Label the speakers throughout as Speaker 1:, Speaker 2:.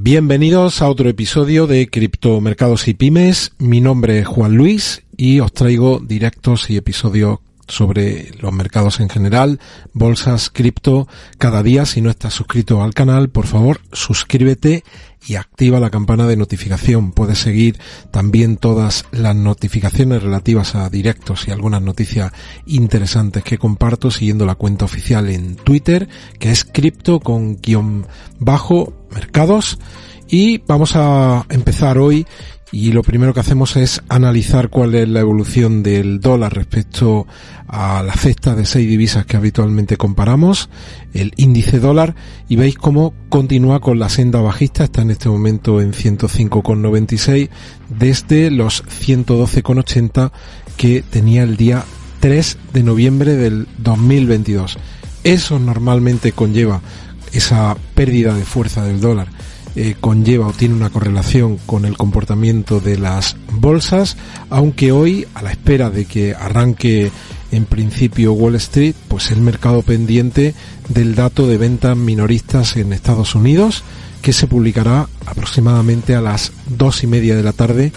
Speaker 1: Bienvenidos a otro episodio de Criptomercados y Pymes. Mi nombre es Juan Luis y os traigo directos y episodios sobre los mercados en general, bolsas, cripto, cada día. Si no estás suscrito al canal, por favor, suscríbete y activa la campana de notificación. Puedes seguir también todas las notificaciones relativas a directos y algunas noticias interesantes que comparto siguiendo la cuenta oficial en Twitter, que es cripto con guion bajo mercados. Y vamos a empezar hoy y lo primero que hacemos es analizar cuál es la evolución del dólar respecto a la cesta de seis divisas que habitualmente comparamos, el índice dólar, y veis cómo continúa con la senda bajista, está en este momento en 105,96 desde los 112,80 que tenía el día 3 de noviembre del 2022. Eso normalmente conlleva esa pérdida de fuerza del dólar eh, conlleva o tiene una correlación con el comportamiento de las bolsas, aunque hoy, a la espera de que arranque en principio Wall Street, pues el mercado pendiente del dato de ventas minoristas en Estados Unidos, que se publicará aproximadamente a las dos y media de la tarde,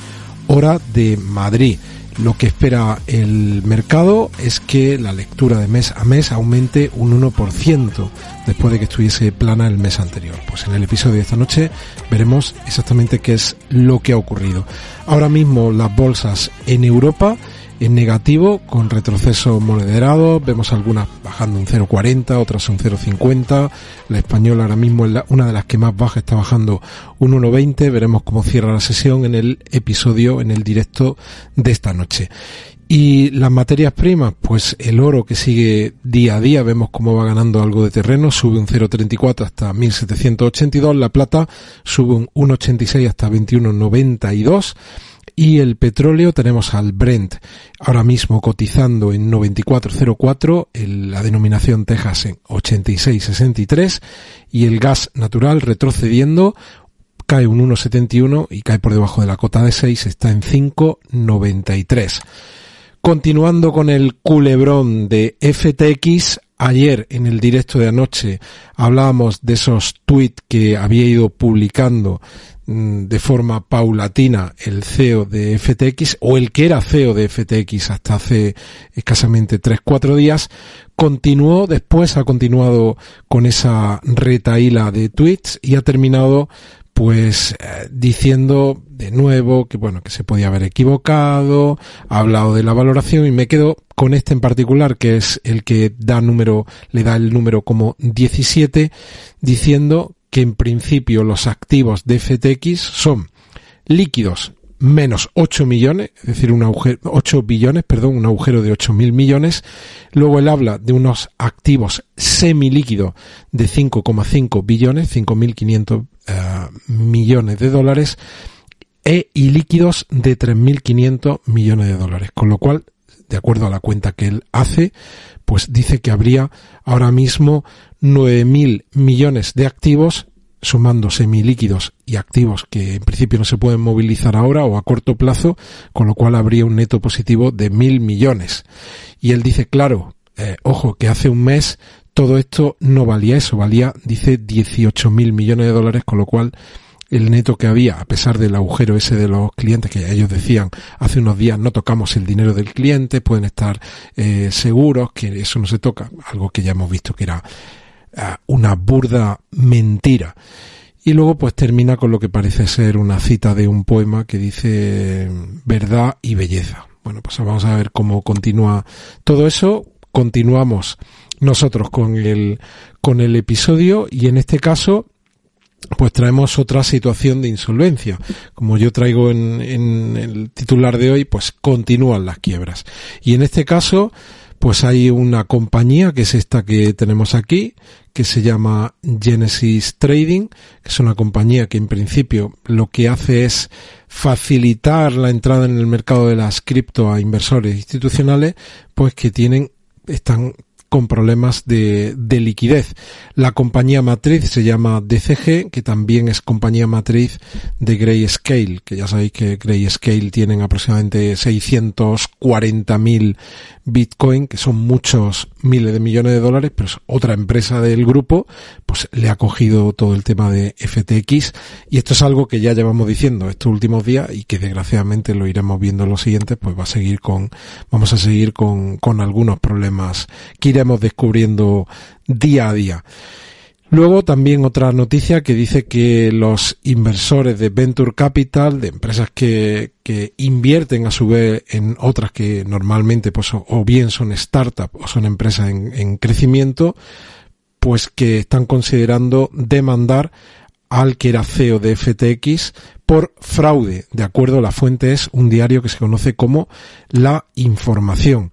Speaker 1: hora de Madrid. Lo que espera el mercado es que la lectura de mes a mes aumente un 1% después de que estuviese plana el mes anterior. Pues en el episodio de esta noche veremos exactamente qué es lo que ha ocurrido. Ahora mismo las bolsas en Europa en negativo con retroceso moderado, vemos algunas bajando un 0,40, otras un 0,50, la española ahora mismo es una de las que más baja, está bajando un 1,20, veremos cómo cierra la sesión en el episodio, en el directo de esta noche. Y las materias primas, pues el oro que sigue día a día, vemos cómo va ganando algo de terreno, sube un 0,34 hasta 1782, la plata sube un 1,86 hasta 21,92 y el petróleo tenemos al Brent ahora mismo cotizando en 94.04, la denominación Texas en 86.63 y el gas natural retrocediendo cae un 1.71 y cae por debajo de la cota de 6, está en 5.93. Continuando con el culebrón de FTX, ayer en el directo de anoche hablábamos de esos tweets que había ido publicando de forma paulatina el CEO de FTX o el que era CEO de FTX hasta hace escasamente 3-4 días, continuó después, ha continuado con esa retaíla de tweets y ha terminado pues eh, diciendo de nuevo que bueno que se podía haber equivocado, ha hablado de la valoración y me quedo con este en particular que es el que da número le da el número como 17 diciendo que en principio los activos de FTX son líquidos menos 8 millones, es decir, un agujero, 8 billones, perdón, un agujero de 8 mil millones. Luego él habla de unos activos semilíquidos de 5,5 billones, 5.500 uh, millones de dólares, e ilíquidos de 3.500 millones de dólares. Con lo cual, de acuerdo a la cuenta que él hace, pues dice que habría ahora mismo 9.000 millones de activos, sumando semilíquidos y activos que en principio no se pueden movilizar ahora o a corto plazo, con lo cual habría un neto positivo de mil millones. Y él dice, claro, eh, ojo, que hace un mes todo esto no valía eso, valía, dice, 18.000 millones de dólares, con lo cual el neto que había, a pesar del agujero ese de los clientes que ellos decían hace unos días no tocamos el dinero del cliente, pueden estar eh, seguros que eso no se toca, algo que ya hemos visto que era una burda mentira. Y luego pues termina con lo que parece ser una cita de un poema que dice verdad y belleza. Bueno, pues vamos a ver cómo continúa todo eso. Continuamos nosotros con el, con el episodio y en este caso pues traemos otra situación de insolvencia. Como yo traigo en, el titular de hoy, pues continúan las quiebras. Y en este caso, pues hay una compañía que es esta que tenemos aquí, que se llama Genesis Trading, que es una compañía que en principio lo que hace es facilitar la entrada en el mercado de las cripto a inversores institucionales, pues que tienen, están con problemas de, de, liquidez. La compañía matriz se llama DCG, que también es compañía matriz de Grayscale, que ya sabéis que Grayscale tienen aproximadamente 640.000 Bitcoin, que son muchos miles de millones de dólares, pero es otra empresa del grupo, pues le ha cogido todo el tema de FTX y esto es algo que ya llevamos diciendo estos últimos días y que desgraciadamente lo iremos viendo en los siguientes, pues va a seguir con, vamos a seguir con, con algunos problemas iremos descubriendo día a día. Luego también otra noticia que dice que los inversores de Venture Capital, de empresas que, que invierten a su vez en otras que normalmente pues o bien son startups o son empresas en, en crecimiento, pues que están considerando demandar al que era CEO de FTX por fraude. De acuerdo, la fuente es un diario que se conoce como La Información.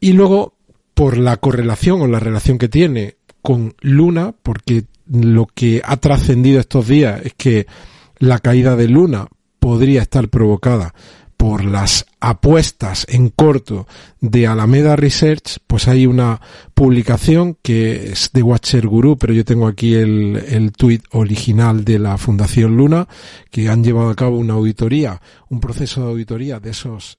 Speaker 1: Y luego, por la correlación o la relación que tiene con Luna, porque lo que ha trascendido estos días es que la caída de Luna podría estar provocada por las apuestas en corto de Alameda Research, pues hay una publicación que es de Watcher Guru, pero yo tengo aquí el, el tweet original de la Fundación Luna, que han llevado a cabo una auditoría, un proceso de auditoría de esos